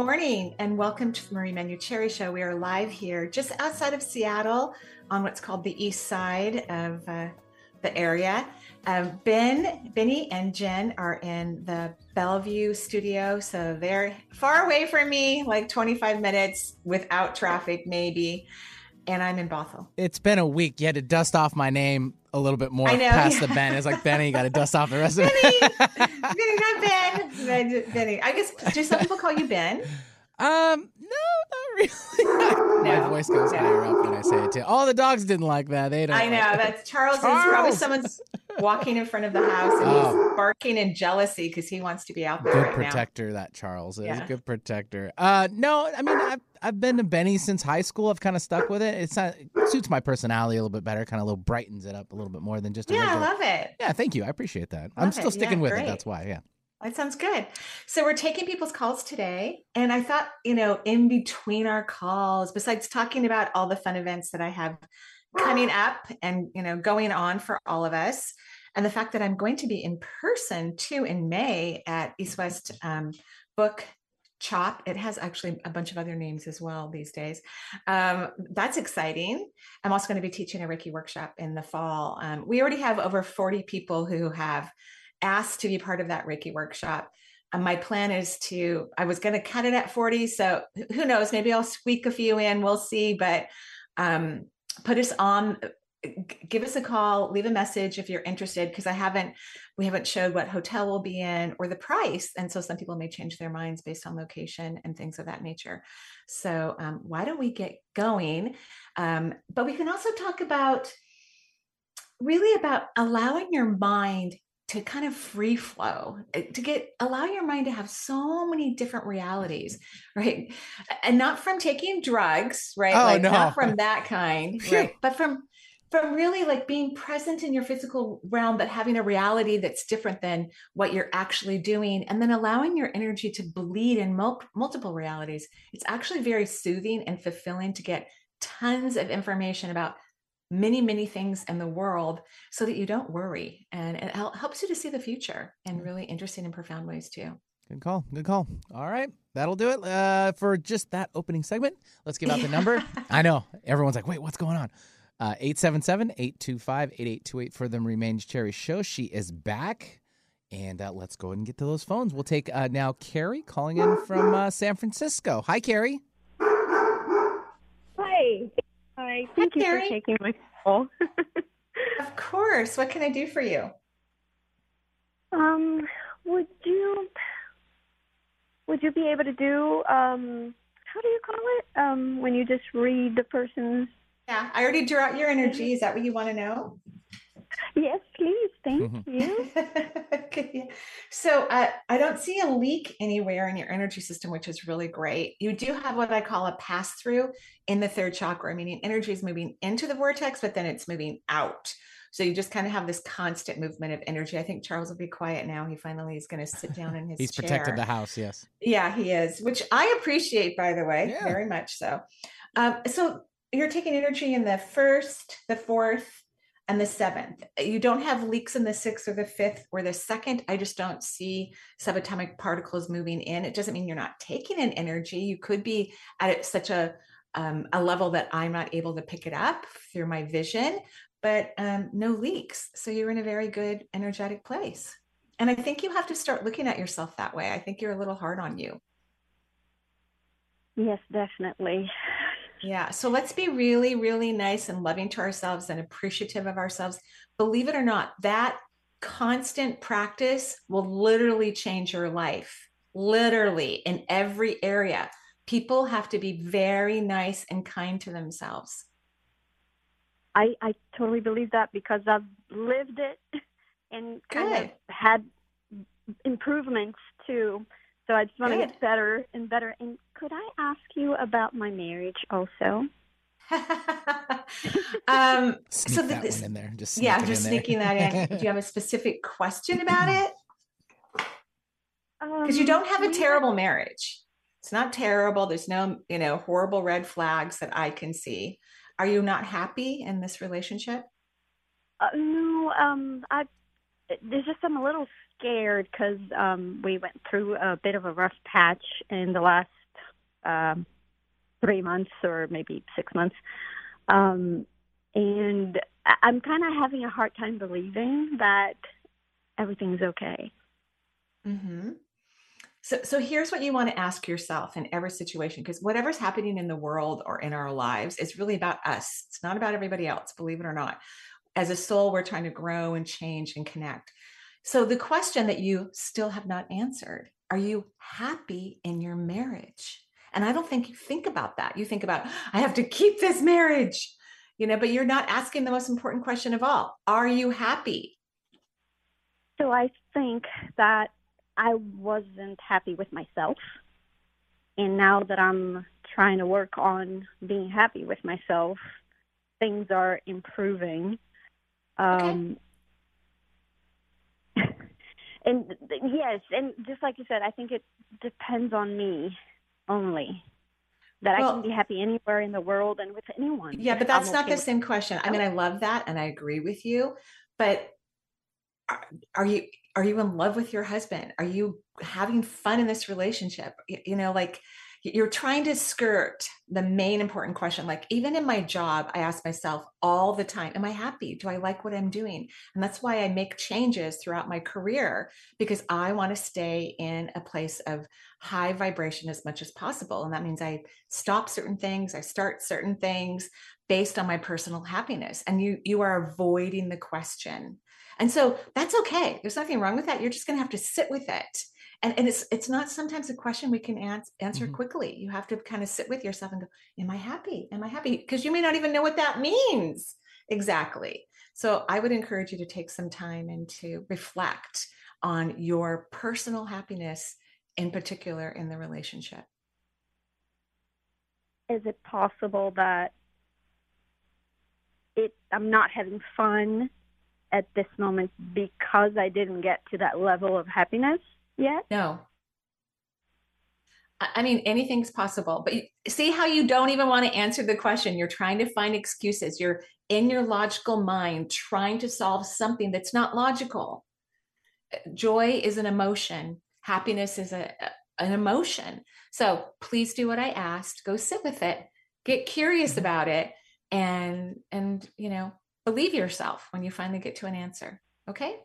morning and welcome to the Marie Manuchehri Show. We are live here just outside of Seattle on what's called the east side of uh, the area. Um, ben, Benny, and Jen are in the Bellevue studio, so they're far away from me, like 25 minutes without traffic, maybe. And I'm in Bothell. It's been a week. You had to dust off my name a little bit more I know, past yeah. the Ben. It's like Benny, you got to dust off the rest of it. Benny, not Ben. Ben- Benny. I guess do some people call you Ben? um, no, not really. my voice goes no. higher up when I say it too. All the dogs didn't like that. They don't. I know like that's Charles, is probably someone's walking in front of the house and Oh. he's barking in jealousy because he wants to be out there Good right now. protector, that Charles is. Yeah. Good protector. Uh, no, I mean, I've, I've been to Benny since high school. I've kind of stuck with it. It's not, it suits my personality a little bit better. Kind of a little brightens it up a little bit more than just a Yeah, I love it. yeah, thank you. I appreciate that. I'm still it. sticking Yeah, with great. it. That's why. Yeah. That sounds good. So we're taking people's calls today. And I thought, you know, in between our calls, besides talking about all the fun events that I have coming up and, you know, going on for all of us, and the fact that I'm going to be in person too in May at East West um, Book Chop. It has actually a bunch of other names as well these days. Um, that's exciting. I'm also going to be teaching a Reiki workshop in the fall. Um, we already have over 40 people who have asked to be part of that Reiki workshop. And my plan is to, I was going to cut it at 40. So who knows? Maybe I'll squeak a few in. We'll see. But um, put us on, g- give us a call, leave a message if you're interested, because I haven't, we haven't showed what hotel we'll be in or the price. And so some people may change their minds based on location and things of that nature. So um, why don't we get going? Um, but we can also talk about really about allowing your mind to kind of free flow uh, to get allow your mind to have so many different realities right? And not from taking drugs right? Oh, like no. not from that kind right? But from from really like being present in your physical realm but having a reality that's different than what you're actually doing and then allowing your energy to bleed in mul- multiple realities it's actually very soothing and fulfilling to get tons of information about many many things in the world so that you don't worry and it hel- helps you to see the future in really interesting and profound ways too Good call. Good call. All right. That'll do it uh, for just that opening segment. Let's give out the number. I know. Everyone's like, wait, what's going on? Uh, 877 825 8828 for the Marie Manuchehri Show. She is back. And uh, let's go ahead and get to those phones. We'll take uh, now Carrie calling in from uh, San Francisco. Hi, Carrie. Hi. Hi. Thank you Carrie. for taking my call. of course what can i do for you um, would you would you be able to do um how do you call it? Um when you just read the person's yeah i already drew out your energy is that what you want to know Yes, please. Thank Mhm. you. Okay. So uh, I don't see a leak anywhere in your energy system, which is really great. You do have what I call a pass through in the third chakra, meaning energy is moving into the vortex, but then it's moving out. So you just kind of have this constant movement of energy. I think Charles will be quiet now. He finally is going to sit down in his He's chair. protected the house, yes. Yeah, he is, which I appreciate, by the way, Yeah. very much so. Um, so you're taking energy in the first, the fourth, and the seventh. You don't have leaks in the sixth or the fifth or the second. I just don't see subatomic particles moving in. It doesn't mean you're not taking in energy. You could be at such a um, a level that I'm not able to pick it up through my vision, but um, no leaks. So you're in a very good energetic place. And I think you have to start looking at yourself that way. I think you're a little hard on you. Yes, definitely. Yeah. So let's be really, really nice and loving to ourselves and appreciative of ourselves. Believe it or not, that constant practice will literally change your life, literally in every area. People have to be very nice and kind to themselves. I I totally believe that because I've lived it and kind Good. of had improvements too. So I just want to get better and better. And could I ask you about my marriage also? um, Sneak so that this- one in there. Just yeah, sneak it just in there. sneaking that in. Do you have a specific question about it? Because you Um, don't have a terrible marriage. It's not terrible. There's no, you know, horrible red flags that I can see. Are you not happy in this relationship? Uh, no, um, I. There's just I'm a little scared because um, we went through a bit of a rough patch in the last um, three months or maybe six months. Um, and I'm kind of having a hard time believing that everything's okay. hmm So, so here's what you want to ask yourself in every situation, because whatever's happening in the world or in our lives is really about us. It's not about everybody else, believe it or not. As a soul, we're trying to grow and change and connect. So, the question that you still have not answered are you happy in your marriage? And I don't think you think about that. You think about, I have to keep this marriage, you know, but you're not asking the most important question of all Are you happy? So I think that I wasn't happy with myself. And now that I'm trying to work on being happy with myself, things are improving. Um, and th- yes, and just like you said, I think it depends on me only. That I can be happy anywhere in the world and with anyone. Yeah, but I'm that's not okay the same question. I mean, I love that and I agree with you, but are, are you are you in love with your husband? Are you having fun in this relationship? Y- You know, like you're trying to skirt the main important question. Like even in my job, I ask myself all the time, am I happy? Do I like what I'm doing? And that's why I make changes throughout my career because I want to stay in a place of high vibration as much as possible. And that means I stop certain things, I start certain things based on my personal happiness. And you you are avoiding the question. And so that's okay. There's nothing wrong with that. You're just going to have to sit with it. And, and it's it's not sometimes a question we can ans- answer Mhm. quickly. You have to kind of sit with yourself and go, "Am I happy? Am I happy?" Because you may not even know what that means exactly. So I would encourage you to take some time and to reflect on your personal happiness, in particular in the relationship. is it possible that it I'm not having fun at this moment because I didn't get to that level of happiness yet? No. I mean, anything's possible, but see how you don't even want to answer the question. You're trying to find excuses. You're in your logical mind trying to solve something that's not logical. Joy is an emotion, happiness is a, an emotion. So please do what I asked. Go sit with it, get curious Mhm. about it, and and you know, believe yourself when you finally get to an answer. Okay?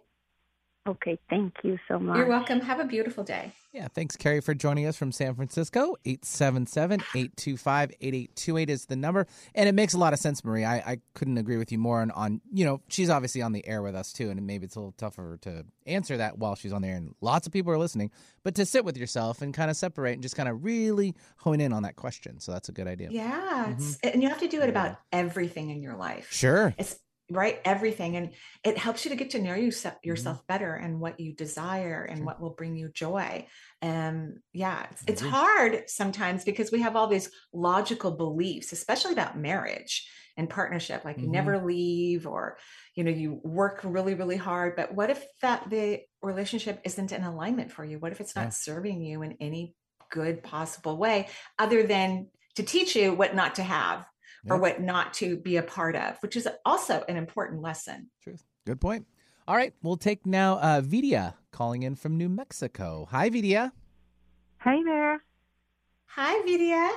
Okay, thank you so much. You're welcome. Have a beautiful day. Yeah, thanks, Carrie, for joining us from San Francisco. 877 825 8828 is the number. And it makes a lot of sense, Marie. I, I couldn't agree with you more on, on, you know, she's obviously on the air with us too. And maybe it's a little tougher to answer that while she's on the air. And lots of people are listening. But to sit with yourself and kind of separate and just kind of really hone in on that question. So that's a good idea. Yeah, it's, mm-hmm. and you have to do it about Yeah. everything in your life. Sure. It's right, everything, and it helps you to get to know you, yourself better and what you desire and what will bring you joy. And yeah, it's, it's hard sometimes because we have all these logical beliefs, especially about marriage and partnership, like you Mhm. never leave or you know you work really really hard. But what if that the relationship isn't in alignment for you? What if it's not Yeah. serving you in any good possible way other than to teach you what not to have or what not to be a part of, which is also an important lesson. Truth. Good point. All right. We'll take now uh, Vidia calling in from New Mexico. Hi, Vidia. Hey there. Hi, Vidya.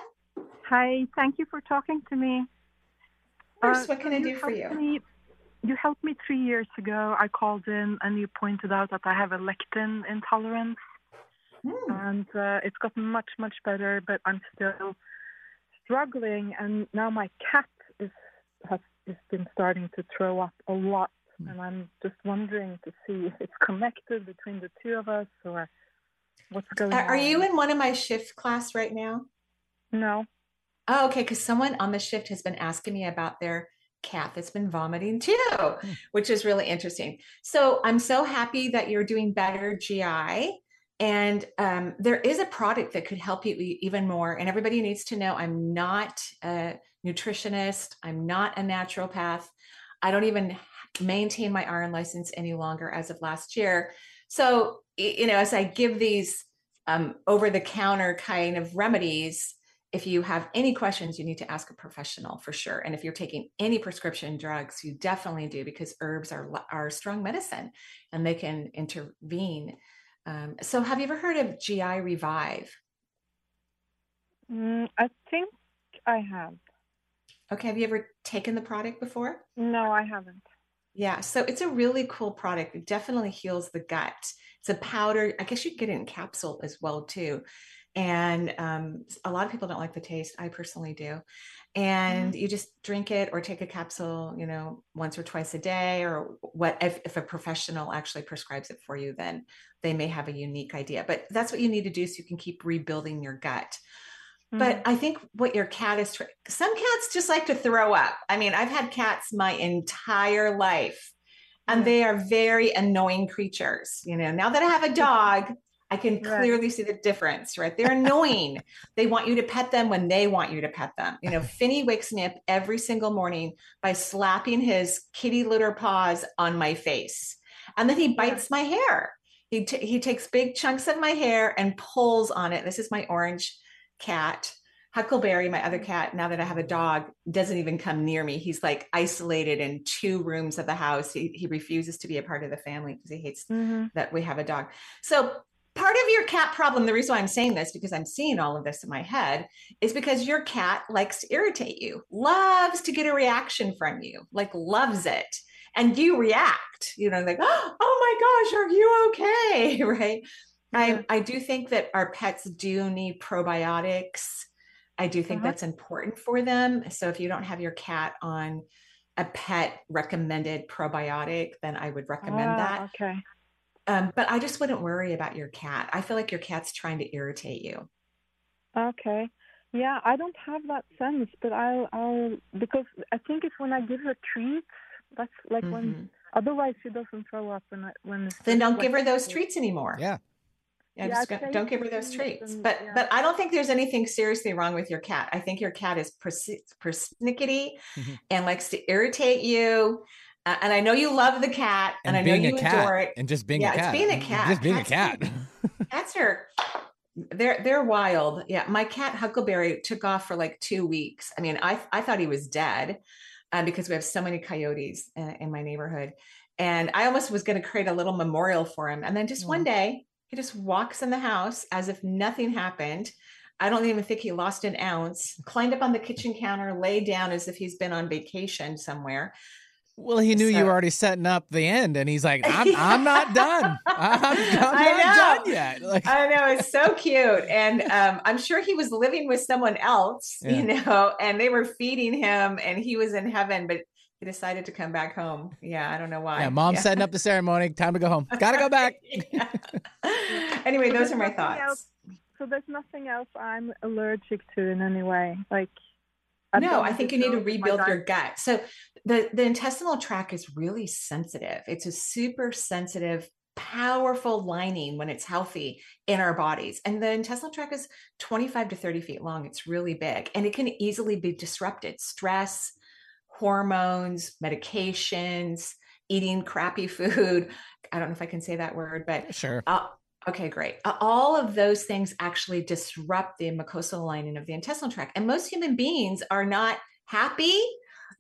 Hi. Thank you for talking to me. Of course, Uh, what can I you do for helped you? Me, you helped me three years ago. I called in and you pointed out that I have a lectin intolerance, Hmm. and uh, it's gotten much, much better. But I'm still struggling, and now my cat is has just been starting to throw up a lot, Hmm. and I'm just wondering to see if it's connected between the two of us or what's going Are, on. are you in one of my shift class right now? No. Oh, okay. Because someone on the shift has been asking me about their cat that's been vomiting too, Hmm. which is really interesting. So I'm so happy that you're doing better GI. And um, there is a product that could help you even more. And everybody needs to know I'm not a nutritionist, I'm not a naturopath. I don't even maintain my RN license any longer as of last year. So, you know, as I give these um, over the counter kind of remedies, if you have any questions, you need to ask a professional for sure. And if you're taking any prescription drugs, you definitely do because herbs are are strong medicine, and they can intervene. Um, so, have you ever heard of GI Revive? Mm, I think I have. Okay. Have you ever taken the product before? No, I haven't. Yeah. So it's a really cool product. It definitely heals the gut. It's a powder. I guess you get it in capsule as well too. And um, a lot of people don't like the taste. I personally do. And Mm. you just drink it or take a capsule, you know, once or twice a day, or what if, if a professional actually prescribes it for you, then they may have a unique idea. But that's what you need to do so you can keep rebuilding your gut. But I think what your cat is, some cats just like to throw up. I mean, I've had cats my entire life, and they are very annoying creatures. You know, now that I have a dog, I can Right. clearly see the difference, right? They're annoying. they want you to pet them when they want you to pet them. You know, Finney wakes me up every single morning by slapping his kitty litter paws on my face. And then he bites my hair. He, t- he takes big chunks of my hair and pulls on it. This is my orange cat. Huckleberry, my other cat, now that I have a dog, doesn't even come near me. He's like isolated in two rooms of the house. He, he refuses to be a part of the family because he hates hmm that we have a dog. So part of your cat problem, the reason why I'm saying this, because I'm seeing all of this in my head, is because your cat likes to irritate you, loves to get a reaction from you, like loves it. And you react, you know, like, oh my gosh, are you okay? Right. I, I do think that our pets do need probiotics. I do think Uh-huh. that's important for them. So if you don't have your cat on a pet recommended probiotic, then I would recommend Ah, that. Okay. Um, but I just wouldn't worry about your cat. I feel like your cat's trying to irritate you. Okay. Yeah, I don't have that sense, but I'll I'll because I think it's when I give her treats. That's like when Mhm. otherwise she doesn't throw up when I, when. it's Then don't like give her those treats. treats anymore. Yeah. Yeah, Yeah, just I'd go- don't give her those treats treats. and- But yeah. but I don't think there's anything seriously wrong with your cat. I think your cat is persi- persnickety Mhm. and likes to irritate you. And I know you love the cat, and, I know you adore it. and just being Yeah, a cat, it's being a cat. Just being a cat. Cats are they're they're wild. Yeah, my cat Huckleberry took off for like two weeks. I mean, I I thought he was dead uh, because we have so many coyotes in, in my neighborhood, and I almost was going to create a little memorial for him. And then just one day, he just walks in the house as if nothing happened. I don't even think he lost an ounce. Climbed up on the kitchen counter, laid down as if he's been on vacation somewhere. Well, he knew you were already setting up the end, and he's like, "I'm, I'm not done. I'm, I'm not know. done yet." Like, I know it's so cute, and um, I'm sure he was living with someone else, you know, and they were feeding him, and he was in heaven, but he decided to come back home. Yeah, I don't know why. yeah, mom's setting up the ceremony. Time to go home. Gotta go back. Anyway, So those are my thoughts. else- So there's nothing else I'm allergic to in any way. Like I've no, I think you need to rebuild your gut. So the the intestinal tract is really sensitive. It's a super sensitive, powerful lining when it's healthy in our bodies. And the intestinal tract is 25 to 30 feet long. It's really big and it can easily be disrupted. Stress, hormones, medications, eating crappy food. I don't know if I can say that word, but Sure. uh, okay, great. Uh, all of those things actually disrupt the mucosal lining of the intestinal tract. And most human beings are not happy.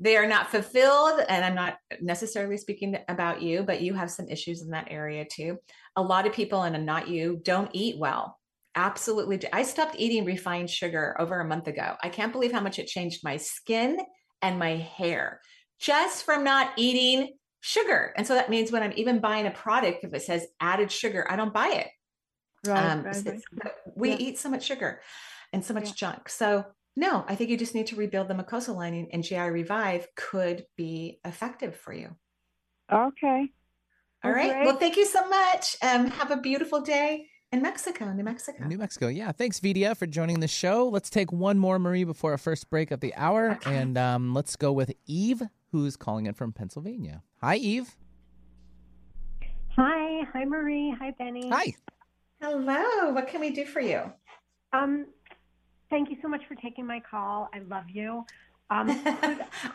They are not fulfilled. And I'm not necessarily speaking about you, but you have some issues in that area too. A lot of people, and not you, don't eat well. Absolutely. I stopped eating refined sugar over a month ago. I can't believe how much it changed my skin and my hair just from not eating sugar. And so that means when I'm even buying a product, if it says added sugar, I don't buy it. Right, Um, right, right. we Yeah. eat so much sugar and so much Yeah. junk. So no, I think you just need to rebuild the mucosal lining and GI Revive could be effective for you. Okay. All right. Okay. Well, thank you so much. Um, have a beautiful day in Mexico, New Mexico. New Mexico. Yeah. Thanks, Vidia, for joining the show. Let's take one more, Marie, before our first break of the hour. Okay. And um, let's go with Eve, who's calling in from Pennsylvania. Hi, Eve. Hi, hi Marie, hi Benny. Hi. Hello. What can we do for you? Um, thank you so much for taking my call. I love you. Um,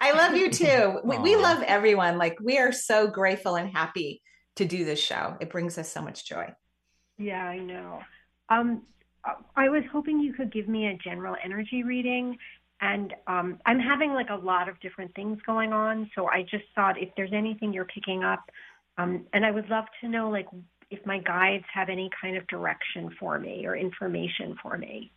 I love you too. We, we love everyone. Like we are so grateful and happy to do this show. It brings us so much joy. yeah, I know. Um, I was hoping you could give me a general energy reading, and um, I'm having like a lot of different things going on. So I just thought if there's anything you're picking up, um, and I would love to know like if my guides have any kind of direction for me or information for me.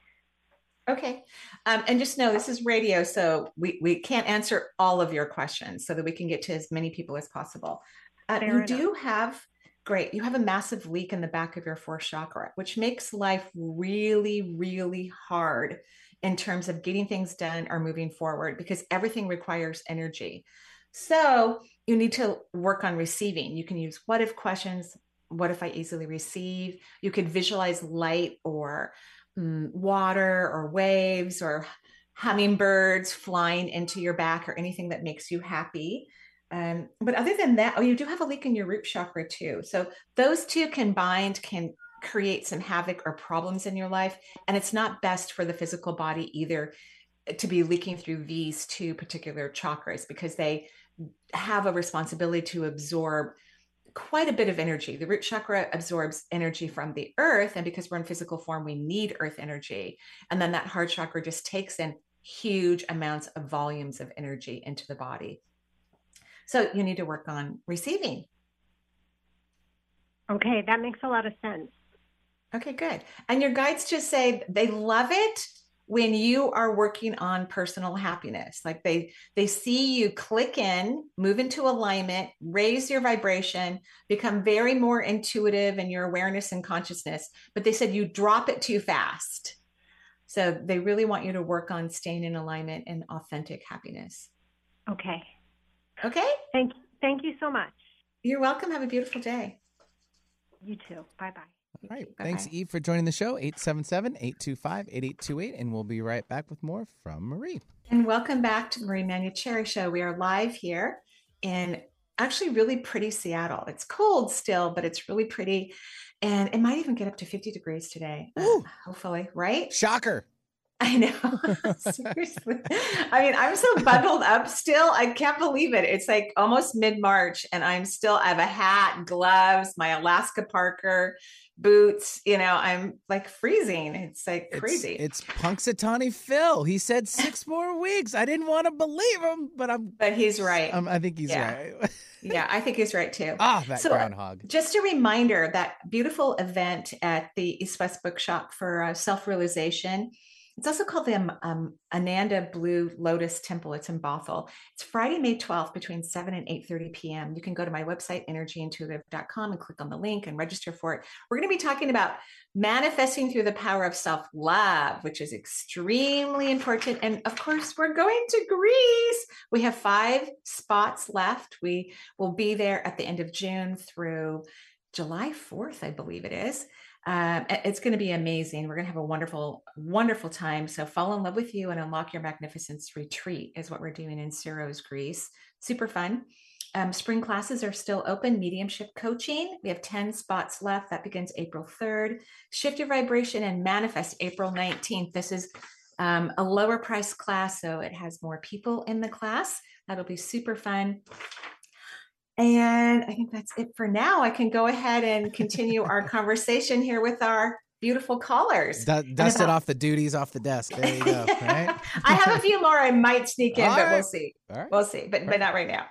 Okay. Um, and just know this is radio, so we, we can't answer all of your questions so that we can get to as many people as possible. Uh, you enough. do have, great, you have a massive leak in the back of your fourth chakra, which makes life really, really hard in terms of getting things done or moving forward because everything requires energy. So you need to work on receiving. You can use what if questions. What if I easily receive? You could visualize light or mm, water or waves or hummingbirds flying into your back or anything that makes you happy. Um, but other than that, oh, you do have a leak in your root chakra too. So those two combined can create some havoc or problems in your life. And it's not best for the physical body either to be leaking through these two particular chakras because they have a responsibility to absorb quite a bit of energy. The root chakra absorbs energy from the earth. And because we're in physical form, we need earth energy. And then that heart chakra just takes in huge amounts of volumes of energy into the body. So you need to work on receiving. Okay, that makes a lot of sense. Okay, good. And your guides just say they love it when you are working on personal happiness like they they see you click in move into alignment raise your vibration become very more intuitive in your awareness and consciousness but they said you drop it too fast so they really want you to work on staying in alignment and authentic happiness Okay. okay Thank thank you so much. you're welcome have a beautiful day You too. Bye bye. All right. Bye-bye. Thanks, Eve, for joining the show. 877 825 8828. And we'll be right back with more from Marie. And welcome back to the Marie Manuchehri Show. We are live here in actually really pretty Seattle. It's cold still, but it's really pretty. And it might even get up to 50 degrees today, uh, Ooh. hopefully, right? Shocker. I know. Seriously. I mean, I'm so bundled up still. I can't believe it. It's like almost mid March, and I'm still, I have a hat, gloves, my Alaska Parker boots. You know, I'm like freezing. It's like crazy. It's, Punxsutawney Phil. He said six more weeks. I didn't want to believe him, but I'm. but he's right. um, I think he's Yeah. right. yeah, I think he's right too. ah, that So- groundhog. Just a reminder that beautiful event at the East West Bookshop for uh, self realization. It's also called the um, um, Ananda Blue Lotus Temple. It's in Bothell. It's Friday, May 12th between 7 and 8.30 p.m. You can go to my website, energyintuitive.com and click on the link and register for it. We're going to be talking about manifesting through the power of self-love, which is extremely important. And of course, we're going to Greece. We have five spots left. We will be there at the end of June through July 4th, I believe it is. Um, it's going to be amazing. We're going to have a wonderful, wonderful time. So, fall in love with you and unlock your magnificence retreat is what we're doing in Syros, Greece. Super fun. Um, spring classes are still open. Mediumship coaching. We have 10 spots left. That begins April 3rd. Shift your vibration and manifest April 19th. This is um, a lower price class, so it has more people in the class. That'll be super fun. And I think that's it for now. I can go ahead and continue our conversation here with our beautiful callers. Du- dust it off the duties off the desk. There you go. Right? I have a few more I might sneak in, All but we'll see. All right. We'll see, but but not right now.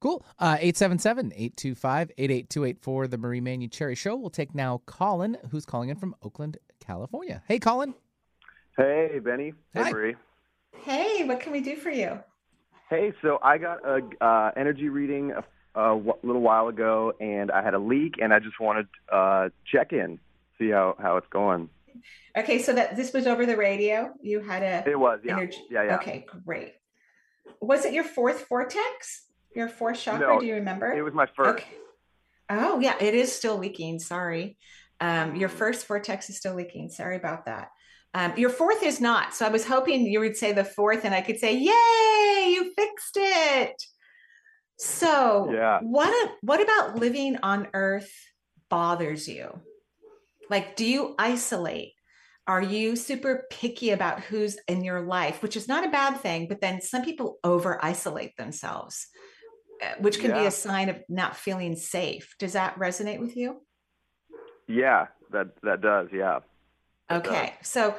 Cool. Uh, 877 825 8828 for the Marie Manuchehri Show. We'll take now Colin, who's calling in from Oakland, California. Hey, Colin. Hey, Benny. Hey, Hi. Marie. Hey, what can we do for you? Hey, so I got a uh, energy reading a, a little while ago, and I had a leak, and I just wanted to uh, check in, see how, how it's going. Okay, so that this was over the radio. You had a It was, yeah, energy. yeah, yeah. Okay, great. Was it your fourth vortex? Your fourth chakra? No, do you remember? It was my first. Okay. Oh, yeah, it is still leaking. Sorry. Um, your first vortex is still leaking. Sorry about that. Um, your fourth is not. So I was hoping you would say the fourth and I could say, Yay, you fixed it. So Yeah. what what about living on earth bothers you? Like, do you isolate? Are you super picky about who's in your life, which is not a bad thing, but then some people over isolate themselves, uh, which can be a sign of not feeling safe. Does that resonate with you? Yeah, that that does. Yeah. Does. Okay. So,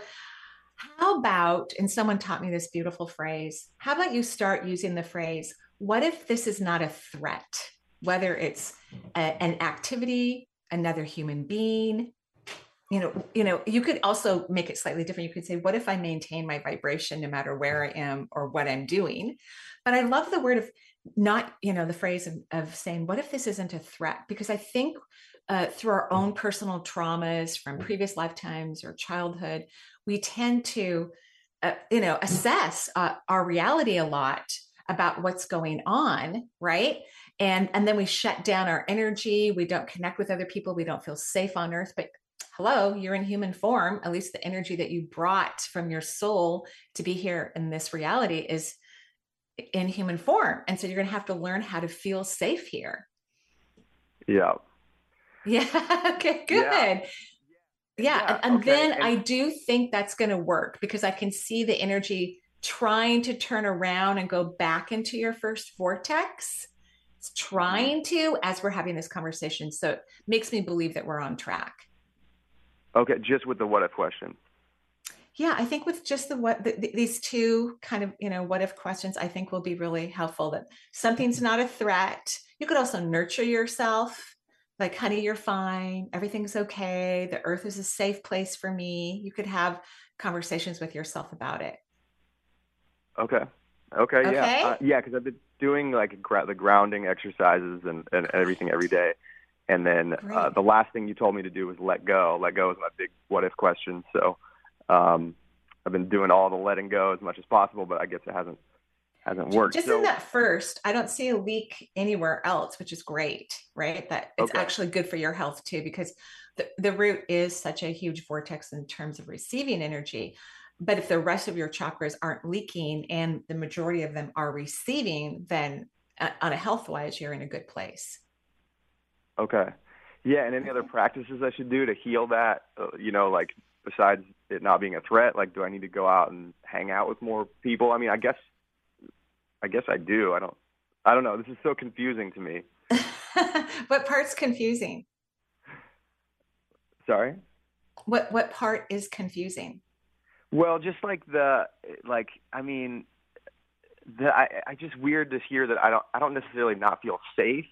how about, and someone taught me this beautiful phrase, how about you start using the phrase, what if this is not a threat? Whether it's a- an activity, another human being, you know, you know, you could also make it slightly different. You could say, what if I maintain my vibration no matter where I am or what I'm doing? But I love the word of not, you know, the phrase of, of saying, what if this isn't a threat? Because I think uh, through our own personal traumas from previous lifetimes or childhood, we tend to, uh, you know, assess uh, our reality a lot about what's going on, right? And and then we shut down our energy. We don't connect with other people. We don't feel safe on Earth. But hello, you're in human form. At least the energy that you brought from your soul to be here in this reality is in human form. And so you're going to have to learn how to feel safe here. Yeah. Yeah. okay, good. Yeah. yeah. yeah. And, and okay. then and- I do think that's going to work because I can see the energy trying to turn around and go back into your first vortex. It's trying to as we're having this conversation. So it makes me believe that we're on track. Okay, just with the what if question. Yeah, I think with just the what the, these two kind of you know what if questions, I think will be really helpful. That something's not a threat. You could also nurture yourself, like honey, you're fine, everything's okay. The earth is a safe place for me. You could have conversations with yourself about it. Okay. Okay. okay? Yeah. Uh, yeah. Because I've been doing like gra- the grounding exercises and, and everything every day. And then uh, the last thing you told me to do was let go. Let go is my big what if question. So um, I've been doing all the letting go as much as possible, but I guess it hasn't hasn't worked. Just so, in that first, I don't see a leak anywhere else, which is great, right? That it's okay. actually good for your health too, because the, the root is such a huge vortex in terms of receiving energy. But if the rest of your chakras aren't leaking and the majority of them are receiving, then uh, on a health wise, you're in a good place. Okay. Yeah, and any other practices I should do to heal that? Uh, you know, like besides it not being a threat, like do I need to go out and hang out with more people? I mean, I guess, I guess I do. I don't, I don't know. This is so confusing to me. what part's confusing? Sorry. What what part is confusing? Well, just like the like, I mean, the I, I just weird to hear that I don't I don't necessarily not feel safe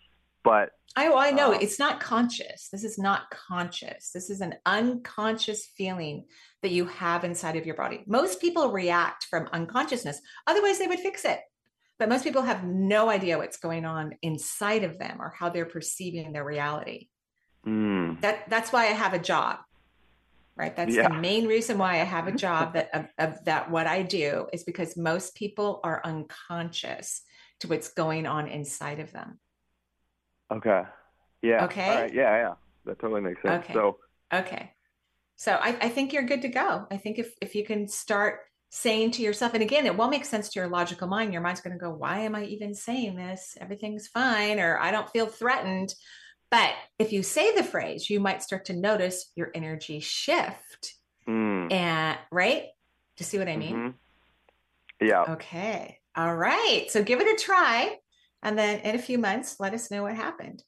but I, I know um, it's not conscious. This is not conscious. This is an unconscious feeling that you have inside of your body. Most people react from unconsciousness, otherwise, they would fix it. But most people have no idea what's going on inside of them or how they're perceiving their reality. Mm. That that's why I have a job, right? That's yeah. the main reason why I have a mm-hmm. job. That of, of that what I do is because most people are unconscious to what's going on inside of them. Okay. Yeah. Okay. All right. Yeah, yeah. That totally makes sense. Okay. So Okay. So I, I think you're good to go. I think if if you can start saying to yourself, and again, it won't make sense to your logical mind. Your mind's going to go, why am I even saying this? Everything's fine, or I don't feel threatened. But if you say the phrase, you might start to notice your energy shift. Mm. And right? Do you see what I mean? Mm-hmm. Yeah. Okay. All right. So give it a try. And then in a few months, let us know what happened.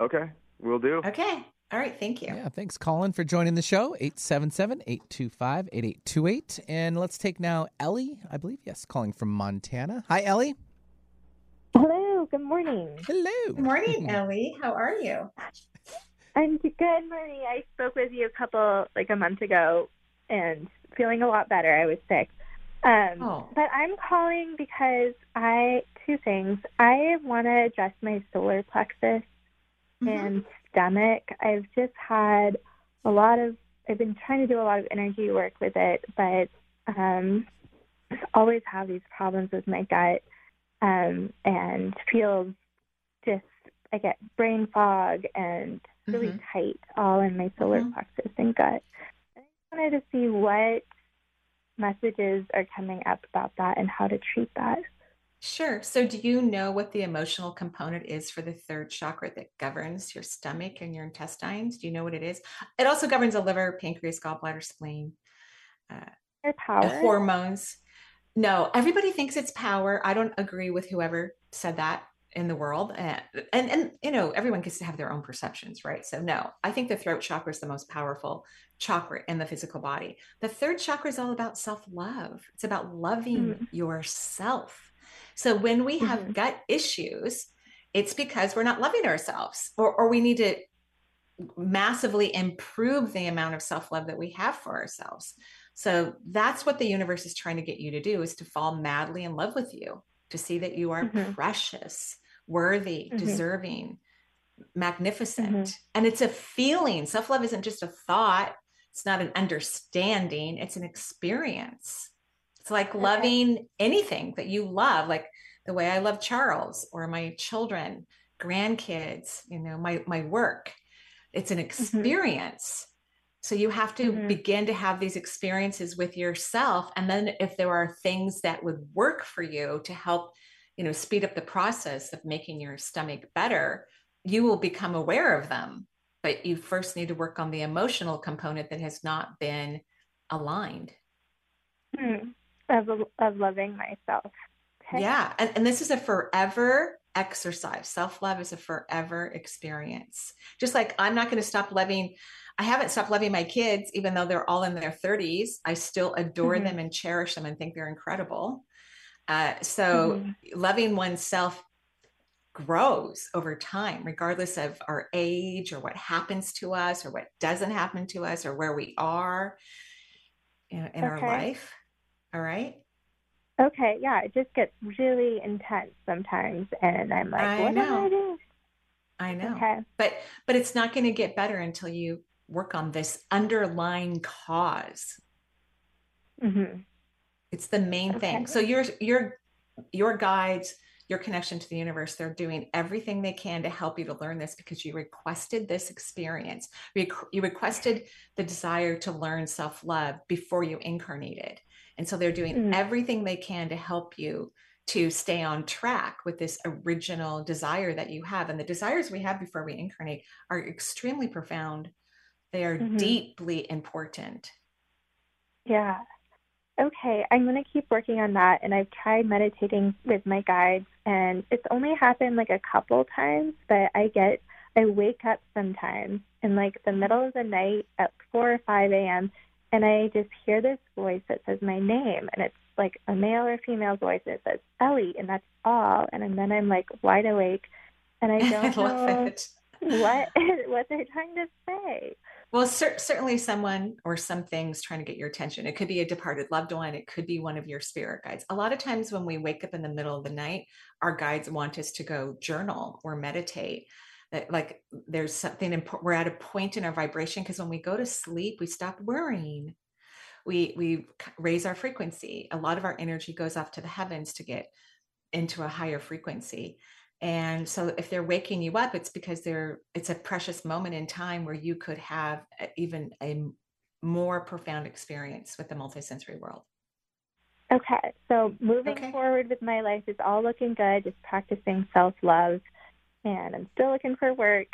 Okay, we'll do. Okay. All right. Thank you. Yeah. Thanks, Colin, for joining the show. 877 825 8828. And let's take now Ellie, I believe. Yes, calling from Montana. Hi, Ellie. Hello. Good morning. Hello. Good morning, Ellie. How are you? I'm good, Marie. I spoke with you a couple, like a month ago, and feeling a lot better. I was sick. Um, oh. But I'm calling because I two things. I want to address my solar plexus mm-hmm. and stomach. I've just had a lot of. I've been trying to do a lot of energy work with it, but um, I always have these problems with my gut um, and feels just. I get brain fog and really mm-hmm. tight all in my solar mm-hmm. plexus and gut. I wanted to see what messages are coming up about that and how to treat that. Sure. So, do you know what the emotional component is for the third chakra that governs your stomach and your intestines? Do you know what it is? It also governs the liver, pancreas, gallbladder, spleen, uh, power. hormones. No, everybody thinks it's power. I don't agree with whoever said that in the world and, and and you know everyone gets to have their own perceptions right so no i think the throat chakra is the most powerful chakra in the physical body the third chakra is all about self-love it's about loving mm. yourself so when we have mm-hmm. gut issues it's because we're not loving ourselves or, or we need to massively improve the amount of self-love that we have for ourselves so that's what the universe is trying to get you to do is to fall madly in love with you to see that you are mm-hmm. precious worthy mm-hmm. deserving magnificent mm-hmm. and it's a feeling self-love isn't just a thought it's not an understanding it's an experience it's like loving anything that you love like the way i love charles or my children grandkids you know my my work it's an mm-hmm. experience mm-hmm. So you have to mm-hmm. begin to have these experiences with yourself and then if there are things that would work for you to help you know speed up the process of making your stomach better you will become aware of them but you first need to work on the emotional component that has not been aligned hmm. of, of loving myself okay. yeah and, and this is a forever exercise. Self love is a forever experience. Just like I'm not going to stop loving, I haven't stopped loving my kids, even though they're all in their 30s. I still adore mm-hmm. them and cherish them and think they're incredible. Uh, so mm-hmm. loving oneself grows over time, regardless of our age or what happens to us or what doesn't happen to us or where we are in, in okay. our life. All right. Okay, yeah, it just gets really intense sometimes, and I'm like, I what know. am I doing? I know. Okay. But but it's not going to get better until you work on this underlying cause. Mm-hmm. It's the main okay. thing. So your your your guides, your connection to the universe, they're doing everything they can to help you to learn this because you requested this experience. You requested the desire to learn self love before you incarnated. And so they're doing mm. everything they can to help you to stay on track with this original desire that you have. And the desires we have before we incarnate are extremely profound, they are mm-hmm. deeply important. Yeah. Okay, I'm going to keep working on that. And I've tried meditating with my guides, and it's only happened like a couple times, but I get, I wake up sometimes in like the middle of the night at 4 or 5 a.m and I just hear this voice that says my name, and it's like a male or female voice, and it says Ellie, and that's all. And then I'm like wide awake, and I don't I know it. what what they're trying to say. Well, cer- certainly someone or some things trying to get your attention. It could be a departed loved one. It could be one of your spirit guides. A lot of times when we wake up in the middle of the night, our guides want us to go journal or meditate like there's something important we're at a point in our vibration because when we go to sleep we stop worrying we we raise our frequency a lot of our energy goes off to the heavens to get into a higher frequency and so if they're waking you up it's because they're it's a precious moment in time where you could have uh, even a more profound experience with the multisensory world okay so moving okay. forward with my life is all looking good just practicing self-love and I'm still looking for work.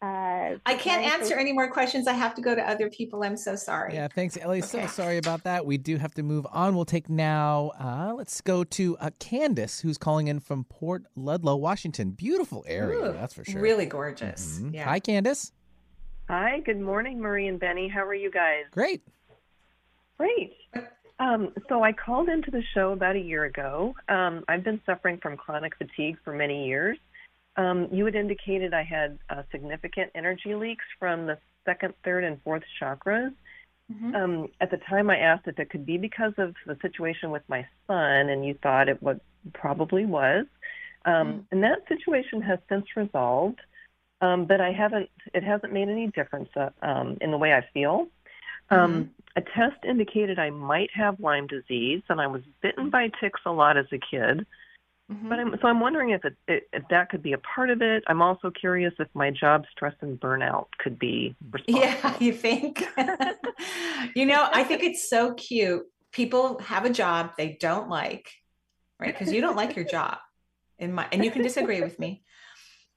Uh, I can't answer any more questions. I have to go to other people. I'm so sorry. Yeah, thanks, Ellie. Okay. So sorry about that. We do have to move on. We'll take now. Uh, let's go to uh, Candace, who's calling in from Port Ludlow, Washington. Beautiful area, Ooh, that's for sure. Really gorgeous. Mm-hmm. Yeah. Hi, Candace. Hi. Good morning, Marie and Benny. How are you guys? Great. Great. Um, so I called into the show about a year ago. Um, I've been suffering from chronic fatigue for many years. Um, you had indicated I had uh, significant energy leaks from the second, third, and fourth chakras. Mm-hmm. Um, at the time, I asked if it could be because of the situation with my son, and you thought it would probably was. Um, mm-hmm. And that situation has since resolved, um, but I haven't. It hasn't made any difference uh, um, in the way I feel. Um, mm-hmm. A test indicated I might have Lyme disease, and I was bitten by ticks a lot as a kid. Mm-hmm. But I'm, so I'm wondering if, it, if that could be a part of it. I'm also curious if my job stress and burnout could be responsible. Yeah, you think? you know, I think it's so cute. People have a job they don't like, right? Because you don't like your job, in my, and you can disagree with me.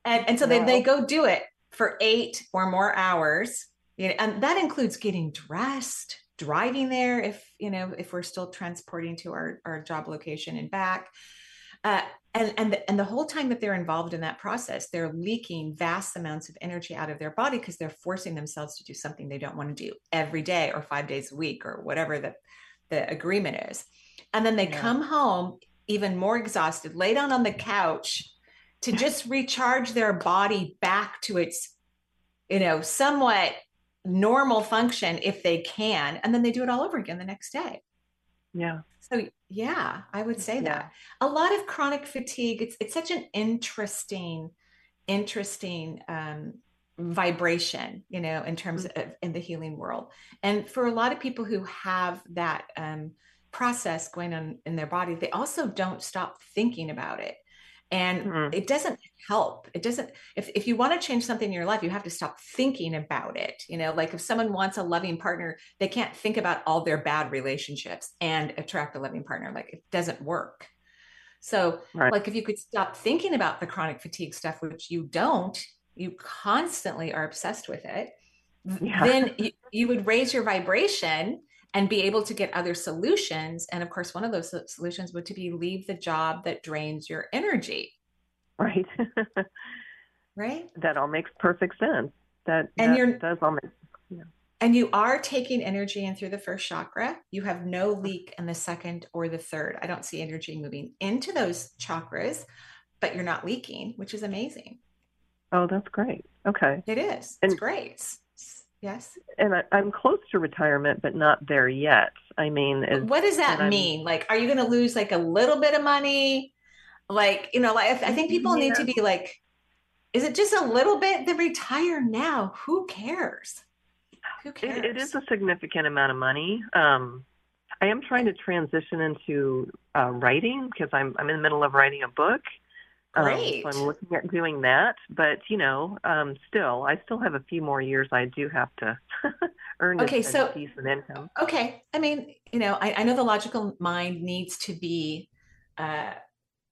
And and so no. they they go do it for eight or more hours. You know, and that includes getting dressed, driving there if you know if we're still transporting to our our job location and back uh, and and the, and the whole time that they're involved in that process they're leaking vast amounts of energy out of their body because they're forcing themselves to do something they don't want to do every day or five days a week or whatever the the agreement is and then they yeah. come home even more exhausted lay down on the couch to just recharge their body back to its you know, somewhat normal function if they can, and then they do it all over again the next day. Yeah. So yeah, I would say yeah. that. A lot of chronic fatigue, it's it's such an interesting, interesting um, vibration, you know, in terms mm-hmm. of in the healing world. And for a lot of people who have that um, process going on in their body, they also don't stop thinking about it and mm-hmm. it doesn't help it doesn't if, if you want to change something in your life you have to stop thinking about it you know like if someone wants a loving partner they can't think about all their bad relationships and attract a loving partner like it doesn't work so right. like if you could stop thinking about the chronic fatigue stuff which you don't you constantly are obsessed with it yeah. then you, you would raise your vibration and be able to get other solutions. And of course, one of those solutions would to be leave the job that drains your energy. Right. right. That all makes perfect sense. That and you're does all make yeah. And you are taking energy in through the first chakra. You have no leak in the second or the third. I don't see energy moving into those chakras, but you're not leaking, which is amazing. Oh, that's great. Okay. It is. And, it's great. Yes. And I, am close to retirement, but not there yet. I mean, what does that mean? Like, are you going to lose like a little bit of money? Like, you know, like I think people yeah. need to be like, is it just a little bit? Then retire now. Who cares? Who cares? it, it is a significant amount of money. Um, I am trying to transition into uh, writing because I'm I'm in the middle of writing a book, Great. Um, so I'm looking at doing that, but you know, um, still, I still have a few more years. I do have to earn okay, a, so, a decent income. Okay, I mean, you know, I, I know the logical mind needs to be uh,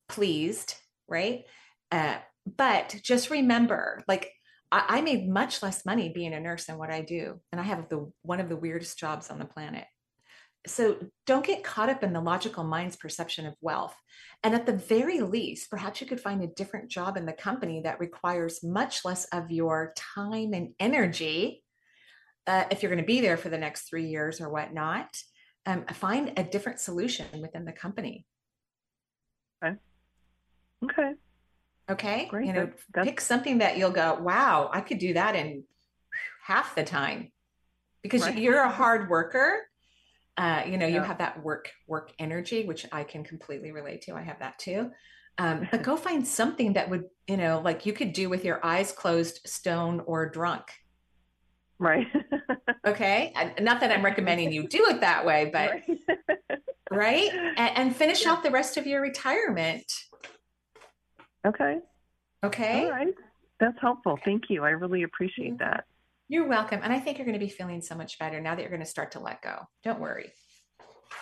pleased, right? Uh, but just remember, like, I, I made much less money being a nurse than what I do, and I have the one of the weirdest jobs on the planet so don't get caught up in the logical mind's perception of wealth. And at the very least, perhaps you could find a different job in the company that requires much less of your time and energy uh, if you're going to be there for the next three years or whatnot. Um, find a different solution within the company. Okay. Okay. Okay. Great. You know, that's, pick something that you'll go, wow, I could do that in half the time because right. you're a hard worker uh, you know, yeah. you have that work work energy, which I can completely relate to. I have that too. Um, but go find something that would, you know, like you could do with your eyes closed, stone or drunk. Right. okay. Not that I'm recommending you do it that way, but right. right? And, and, finish yeah. out the rest of your retirement. Okay. Okay. All right. That's helpful. Thank you. I really appreciate mm-hmm. that. You're welcome. And I think you're going to be feeling so much better now that you're going to start to let go. Don't worry.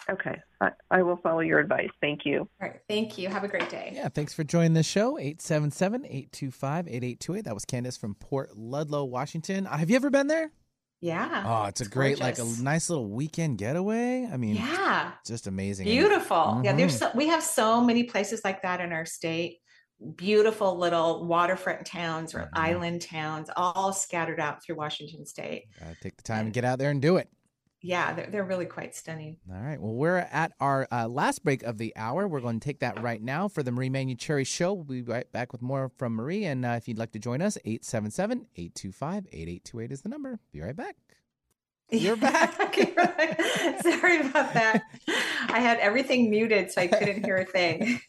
Okay. I, I, will follow your advice. Thank you. All right. Thank you. Have a great day. Yeah. Thanks for joining the show. 877 825 8828. That was Candace from Port Ludlow, Washington. Uh, have you ever been there? Yeah. Oh, it's, it's a great, gorgeous. like a nice little weekend getaway. I mean, yeah, just amazing. Beautiful. Mm-hmm. Yeah. There's so, we have so many places like that in our state beautiful little waterfront towns or mm-hmm. island towns all scattered out through Washington state. take the time and, get out there and do it. Yeah, they're, they're really quite stunning. All right. Well, we're at our uh, last break of the hour. We're going to take that right now for the Marie Manuchehri Show. We'll be right back with more from Marie. And uh, if you'd like to join us, 877 825 8828 is the number. Be right back. You're back. Sorry about that. I had everything muted, so I couldn't hear a thing.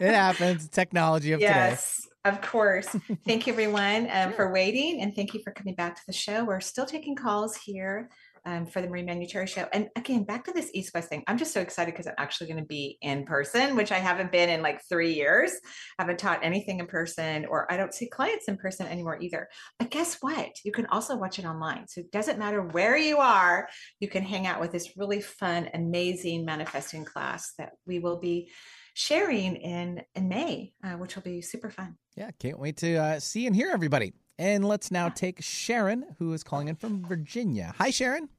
it happens. Technology of yes, today. Yes, of course. Thank you, everyone, um, for waiting, and thank you for coming back to the show. We're still taking calls here um, for the Marie Manuchehri show. And again, back to this East West thing. I'm just so excited because I'm actually going to be in person, which I haven't been in like three years. I haven't taught anything in person, or I don't see clients in person anymore either. But guess what? You can also watch it online. So it doesn't matter where you are, you can hang out with this really fun, amazing manifesting class that we will be sharing in in May, uh, which will be super fun. Yeah, can't wait to uh, see and hear everybody. And let's now take Sharon, who is calling in from Virginia. Hi, Sharon.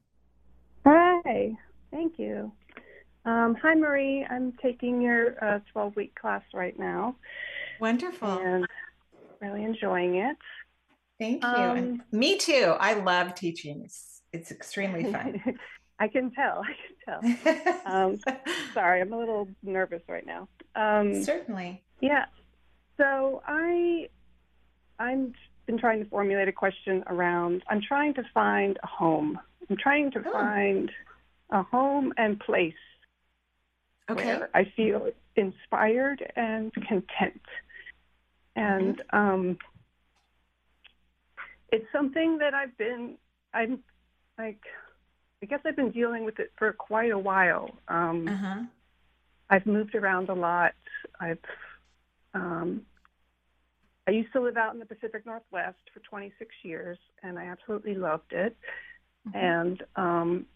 Hi. Thank you. Um, hi, Marie. I'm taking your 12 uh, week class right now. Wonderful. And really enjoying it. Thank you. Um, me too. I love teaching. It's, it's extremely fun. I can tell. I can tell. um, sorry, I'm a little nervous right now. Um, Certainly. Yeah. So I, I'm been trying to formulate a question around. I'm trying to find a home. I'm trying to oh. find a home and place okay. where I feel inspired and content. And mm-hmm. um, it's something that I've been, I'm like, I guess I've been dealing with it for quite a while. Um, uh-huh. I've moved around a lot. I've, um, I used to live out in the Pacific Northwest for 26 years, and I absolutely loved it. Mm-hmm. And um,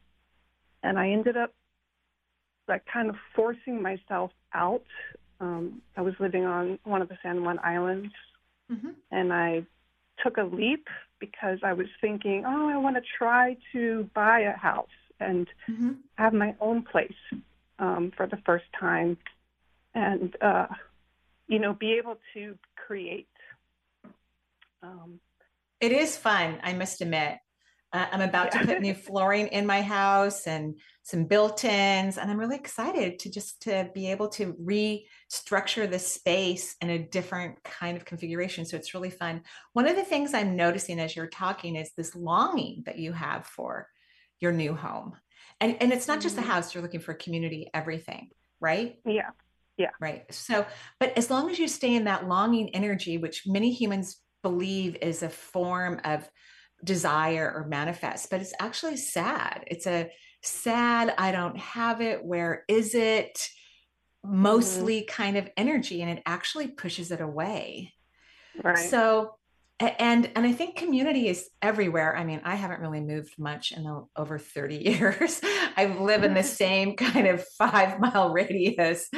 and I ended up like kind of forcing myself out. Um, I was living on one of the San Juan Islands, mm-hmm. and I took a leap because I was thinking, oh, I want to try to buy a house and mm-hmm. have my own place um, for the first time, and uh, you know, be able to create. Um, it is fun, I must admit. Uh, I'm about yeah. to put new flooring in my house and some built-ins, and I'm really excited to just to be able to restructure the space in a different kind of configuration. So it's really fun. One of the things I'm noticing as you're talking is this longing that you have for your new home, and and it's not just the mm-hmm. house. You're looking for community, everything, right? Yeah. Yeah. Right. So, but as long as you stay in that longing energy, which many humans believe is a form of desire or manifest, but it's actually sad. It's a sad, I don't have it. Where is it? Mm-hmm. Mostly mm-hmm. kind of energy, and it actually pushes it away. Right. So, and and I think community is everywhere. I mean, I haven't really moved much in the, over 30 years. I live in the same kind of five mile radius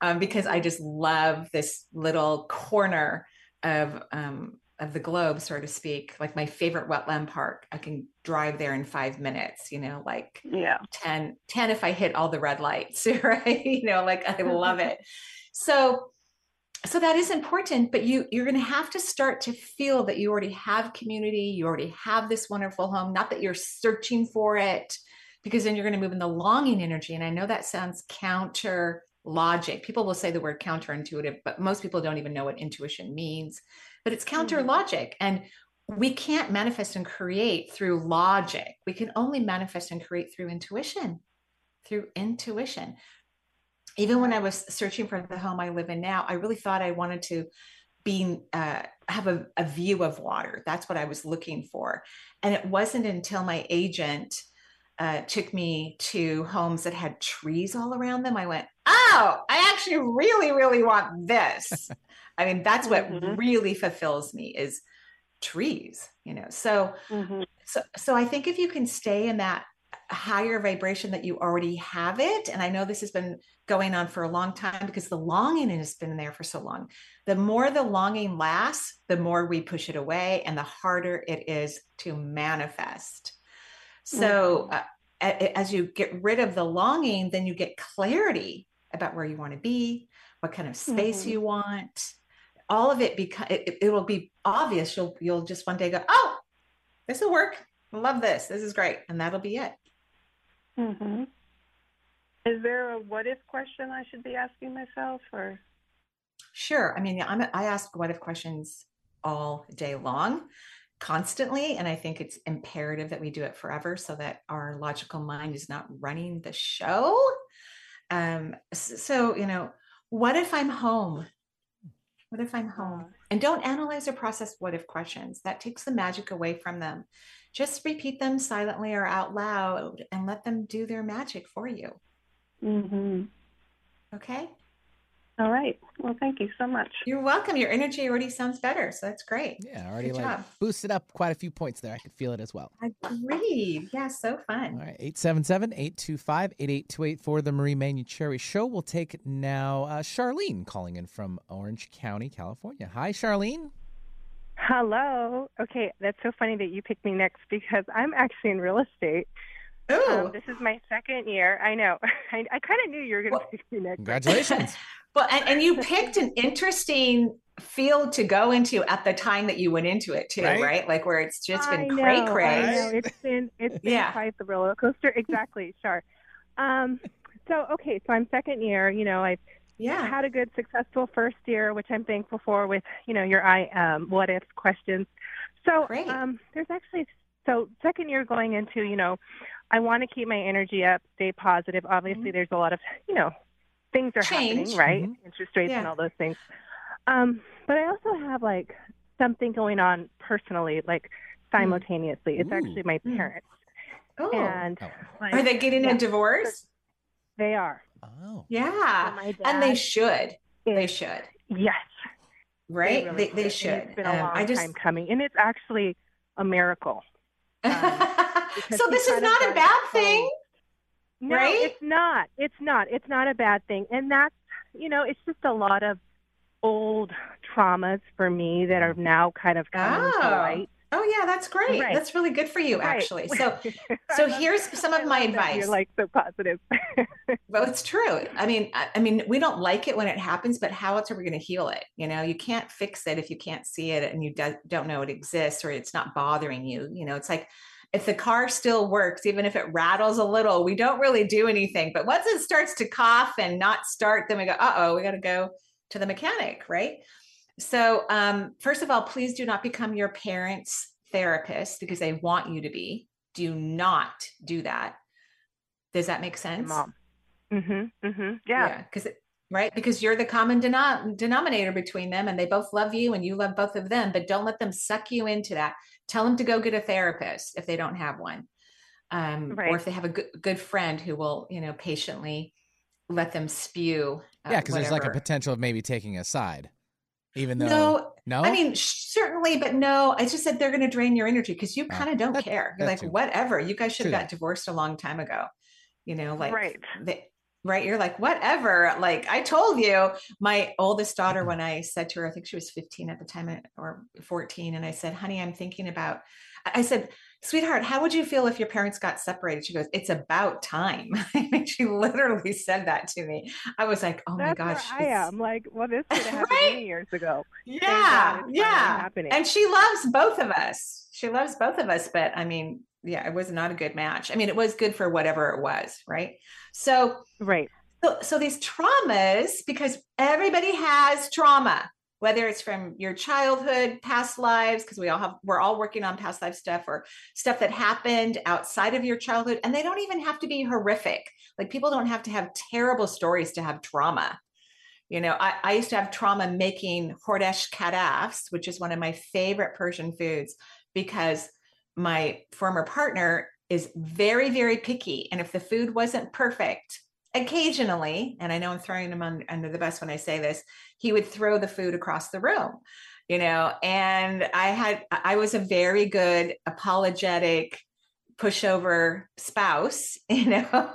um, because I just love this little corner of um, of the globe, so to speak, like my favorite wetland park, I can drive there in five minutes, you know, like yeah. 10, 10 if I hit all the red lights, right? you know, like I love it. So so that is important, but you you're gonna have to start to feel that you already have community, you already have this wonderful home, not that you're searching for it, because then you're gonna move in the longing energy. And I know that sounds counter logic. People will say the word counterintuitive, but most people don't even know what intuition means but it's counter mm-hmm. logic. And we can't manifest and create through logic. We can only manifest and create through intuition, through intuition. Even when I was searching for the home I live in now, I really thought I wanted to be uh, have a, a view of water. That's what I was looking for. And it wasn't until my agent uh, took me to homes that had trees all around them. I went, oh, I actually really, really want this. I mean, that's what mm-hmm. really fulfills me is trees, you know. So mm-hmm. so so I think if you can stay in that higher vibration that you already have it and i know this has been going on for a long time because the longing has been there for so long the more the longing lasts the more we push it away and the harder it is to manifest so mm-hmm. uh, as you get rid of the longing then you get clarity about where you want to be what kind of space mm-hmm. you want. All of it because it, it, will be obvious you'll you'll just one day go oh this will work. Love this. This is great. And that'll be it. Mm-hmm. is there a what if question i should be asking myself or? Sure. I mean I'm, i ask what if questions all day long constantly and i think it's imperative that we do it forever so that our logical mind is not running the show um so you know what if i'm home what if I'm home? And don't analyze or process what if questions. That takes the magic away from them. Just repeat them silently or out loud and let them do their magic for you. Mm-hmm. Okay. All right. Well, thank you so much. You're welcome. Your energy already sounds better, so that's great. Yeah, already Good like job. boosted up quite a few points there. I could feel it as well. Agreed. Yeah, so fun. All right, 877-825-8828 for the Marie Manuchehri Show. We'll take now uh, Charlene calling in from Orange County, California. Hi, Charlene. Hello. Okay, that's so funny that you picked me next because I'm actually in real estate. Um, this is my second year. I know. I, I kind of knew you were going to well, pick me next. Congratulations. Well, and, and you picked an interesting field to go into at the time that you went into it too, right? right? Like where it's just been cray cray. I know. It's been it's been yeah. quite the roller coaster. Exactly, sure. Um, so okay, so I'm second year. You know, I've yeah. had a good, successful first year, which I'm thankful for with, you know, your I um, what if questions. So um, there's actually, so second year going into, you know, I want to keep my energy up, stay positive. Obviously, mm-hmm. there's a lot of, you know, things are Change. happening, right? Mm-hmm. Interest rates yeah. and all those things. Um, but I also have like something going on personally, like mm. simultaneously. Mm. It's actually my mm. parents. Oh. And oh. like, are they getting yeah, a divorce? They are. Oh. Yeah. and they should. they should. Yes. Right? They, really they, they should. It's been a um, long I just... time coming. And it's actually a miracle. Um, so this is not a bad thing. No, right? it's not. It's not. It's not a bad thing. And that's, you know, it's just a lot of old traumas for me that are now kind of coming oh. to light. Oh yeah, that's great. Right. That's really good for you, right. actually. So, so here's some of my advice. You're like so positive. well, it's true. I mean, I, I, mean, we don't like it when it happens, but how else are we going to heal it? You know, you can't fix it if you can't see it and you do, don't know it exists or it's not bothering you. You know, it's like if the car still works, even if it rattles a little, we don't really do anything. But once it starts to cough and not start, then we go, uh oh, we got to go to the mechanic, right? So, um, first of all, please do not become your parents' therapist because they want you to be. Do not do that. Does that make sense? Mom. Mm-hmm. Mm-hmm. Yeah. Because yeah, right because you're the common denom- denominator between them and they both love you and you love both of them but don't let them suck you into that tell them to go get a therapist if they don't have one um, right. or if they have a good, good friend who will you know patiently let them spew uh, yeah because there's like a potential of maybe taking a side even though no, no, I mean certainly, but no. I just said they're going to drain your energy because you kind of oh, don't that, care. You're like, too. whatever. You guys should have got divorced a long time ago. You know, like right. They, right. You're like, whatever. Like I told you, my oldest daughter, when I said to her, I think she was 15 at the time eh, or 14, and I said, honey, I'm thinking about. I said, sweetheart, how would you feel if your parents got separated? She goes, it's about time. she literally said that to me. I was like, oh That's my gosh. I am like, well, this could have happened right? many years ago. Yeah. Yeah. And she loves both of us. She loves both of us. But I mean, yeah, it was not a good match. I mean, it was good for whatever it was. Right. So, right. So, so these traumas, because everybody has trauma, whether it's from your childhood past lives because we all have we're all working on past life stuff or stuff that happened outside of your childhood and they don't even have to be horrific like people don't have to have terrible stories to have trauma you know i, I used to have trauma making khoresh karafs which is one of my favorite persian foods because my former partner is very very picky and if the food wasn't perfect occasionally, and I know I'm throwing him on, under the bus when I say this, he would throw the food across the room, you know, and I had, I was a very good apologetic pushover spouse, you know,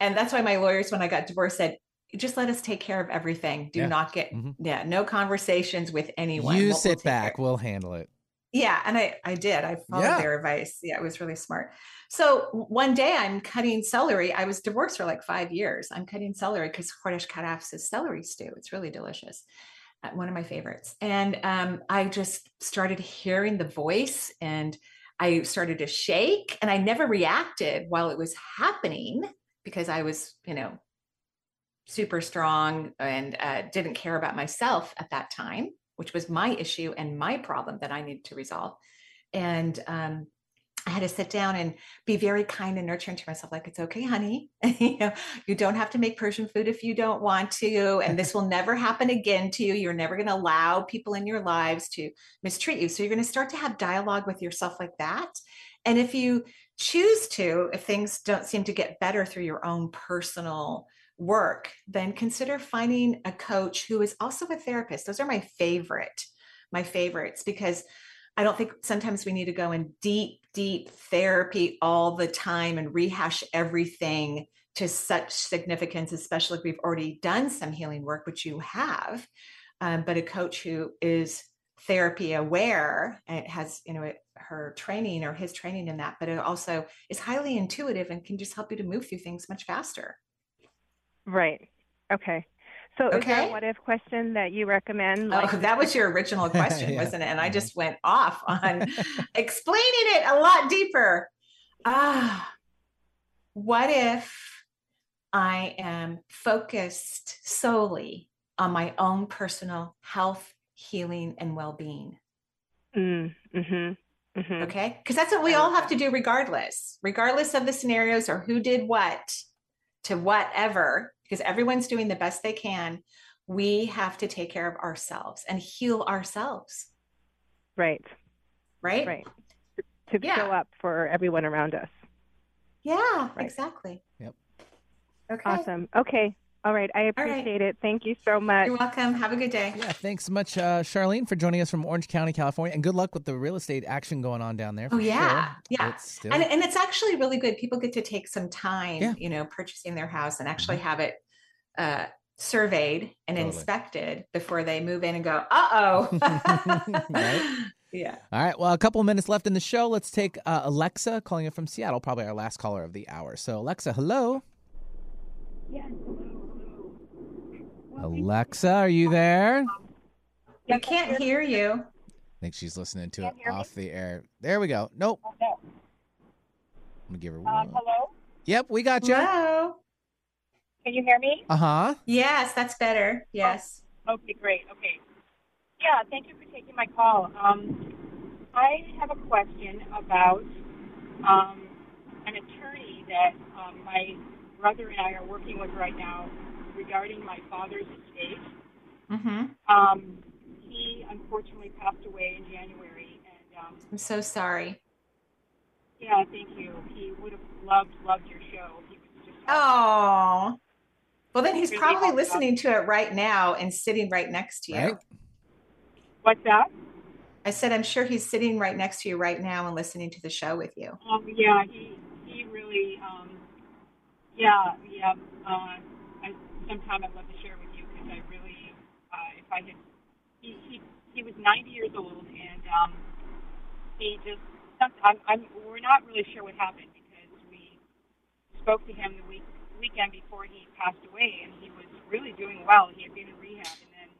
and that's why my lawyers, when I got divorced, said, just let us take care of everything. Do yeah. not get, mm-hmm. yeah, no conversations with anyone. You we'll, sit we'll back, we'll handle it. Yeah, and I I did. I followed yeah. their advice. Yeah, it was really smart. So one day I'm cutting celery. I was divorced for like five years. I'm cutting celery because Khoresh Karafs is celery stew. It's really delicious. Uh, one of my favorites. And um, I just started hearing the voice and I started to shake and I never reacted while it was happening because I was, you know, super strong and uh, didn't care about myself at that time which was my issue and my problem that I needed to resolve. And um, I had to sit down and be very kind and nurturing to myself, like, it's okay, honey. you know, you don't have to make Persian food if you don't want to. And this will never happen again to you. You're never going to allow people in your lives to mistreat you. So you're going to start to have dialogue with yourself like that. And if you choose to, if things don't seem to get better through your own personal work, then consider finding a coach who is also a therapist. Those are my favorite, my favorites, because I don't think sometimes we need to go in deep, deep therapy all the time and rehash everything to such significance, especially if we've already done some healing work, which you have. Um, but a coach who is therapy aware and has, you know, her training or his training in that, but it also is highly intuitive and can just help you to move through things much faster. Right. Okay. So okay. is there a what if question that you recommend? Like- oh, that was your original question, yeah. wasn't it? And I just went off on explaining it a lot deeper. Ah, what if I am focused solely on my own personal health, healing, and well being. Mm, hmm mm-hmm. Okay. Because that's what we all have to do, regardless, regardless of the scenarios or who did what to whatever, because everyone's doing the best they can. We have to take care of ourselves and heal ourselves. Right. Right. Right. To yeah. show up for everyone around us. Yeah, right. exactly. Yep. Okay. Awesome. Okay. All right. I appreciate right. it. Thank you so much. You're welcome. Have a good day. Yeah. Thanks so much, uh, Charlene, for joining us from Orange County, California. And good luck with the real estate action going on down there. Oh, yeah. Sure. Yeah. It's still... and, and it's actually really good. People get to take some time, yeah. you know, purchasing their house and actually mm-hmm. have it uh, surveyed and totally. inspected before they move in and go, uh oh. right? Yeah. All right. Well, a couple of minutes left in the show. Let's take uh, Alexa calling in from Seattle, probably our last caller of the hour. So, Alexa, hello. Yes. Alexa, are you there? I can't hear you. I think she's listening to it off the air. There we go. Nope. I'm gonna give her one. Um, hello. Yep, we got you. Hello. Can you hear me? Uh huh. Yes, that's better. Yes. Oh, okay, great. Okay. Yeah, thank you for taking my call. Um, I have a question about um, an attorney that um, my brother and I are working with right now regarding my father's estate. Mm-hmm. Um, he unfortunately passed away in January, and um, I'm so sorry. Yeah, thank you. He would have loved loved your show. He was just oh. Well, then he's really probably listening to it right now and sitting right next to you. Right? What's that? I said, I'm sure he's sitting right next to you right now and listening to the show with you. Um, yeah, he he really, um, yeah, yeah. Uh, sometime I'd love to share with you because I really, uh, if I had, he, he, he was 90 years old and um, he just, I'm, I'm, we're not really sure what happened because we spoke to him the week, weekend before he passed away and he was really doing well. He had been in rehab and then,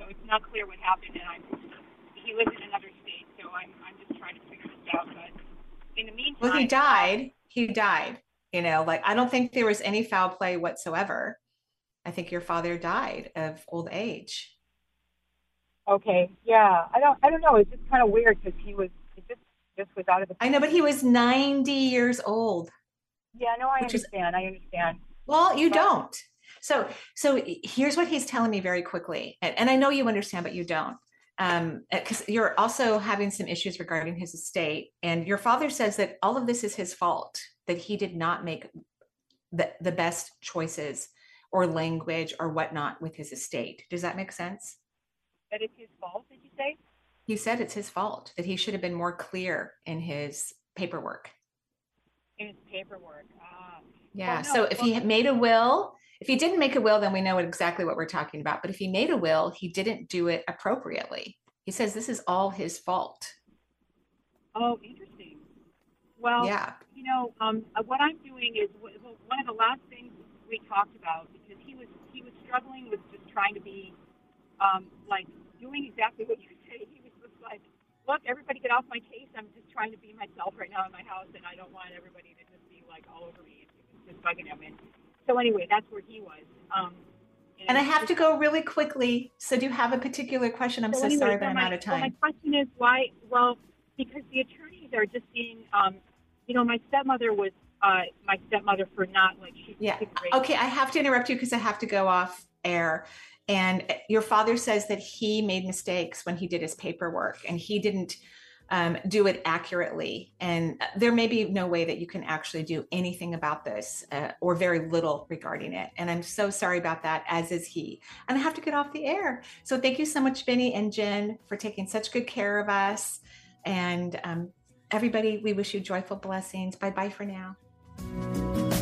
so it's not clear what happened and I'm, he lives in another state, so I'm, I'm just trying to figure this out. But in the meantime, well, he died. He died. You know, like I don't think there was any foul play whatsoever. I think your father died of old age. Okay. Yeah. I don't. I don't know. It's just kind of weird because he was. It just just was out of the. I know, but he was ninety years old. Yeah. No, I understand. Is, I understand. Well, you but, don't. So, so here's what he's telling me very quickly, and, and I know you understand, but you don't um because you're also having some issues regarding his estate and your father says that all of this is his fault that he did not make the, the best choices or language or whatnot with his estate. Does that make sense? That it's his fault did you say? He said it's his fault that he should have been more clear in his paperwork. In his paperwork um, yeah well, no, so if he made a will if he didn't make a will, then we know exactly what we're talking about. But if he made a will, he didn't do it appropriately. He says this is all his fault. Oh, interesting. Well, yeah. You know, um, uh, what I'm doing is one of the last things we talked about because he was he was struggling with just trying to be um, like doing exactly what you say. He was just like, look, everybody get off my case. I'm just trying to be myself right now in my house, and I don't want everybody to just be like all over me. Was just bugging him. And so anyway, that's where he was. Um, and, and I have to go really quickly. So do you have a particular question? I'm so, so anyway, sorry, so but I'm out of time. So my question is why? Well, because the attorneys are just being, um, you know, my stepmother was uh, my stepmother for not like she. Yeah. Okay, I have to interrupt you because I have to go off air. And your father says that he made mistakes when he did his paperwork, and he didn't um, do it accurately. And there may be no way that you can actually do anything about this uh, or very little regarding it. And I'm so sorry about that, as is he. And I have to get off the air. So thank you so much, Benny and Jen, for taking such good care of us. And um, everybody, we wish you joyful blessings. Bye bye for now.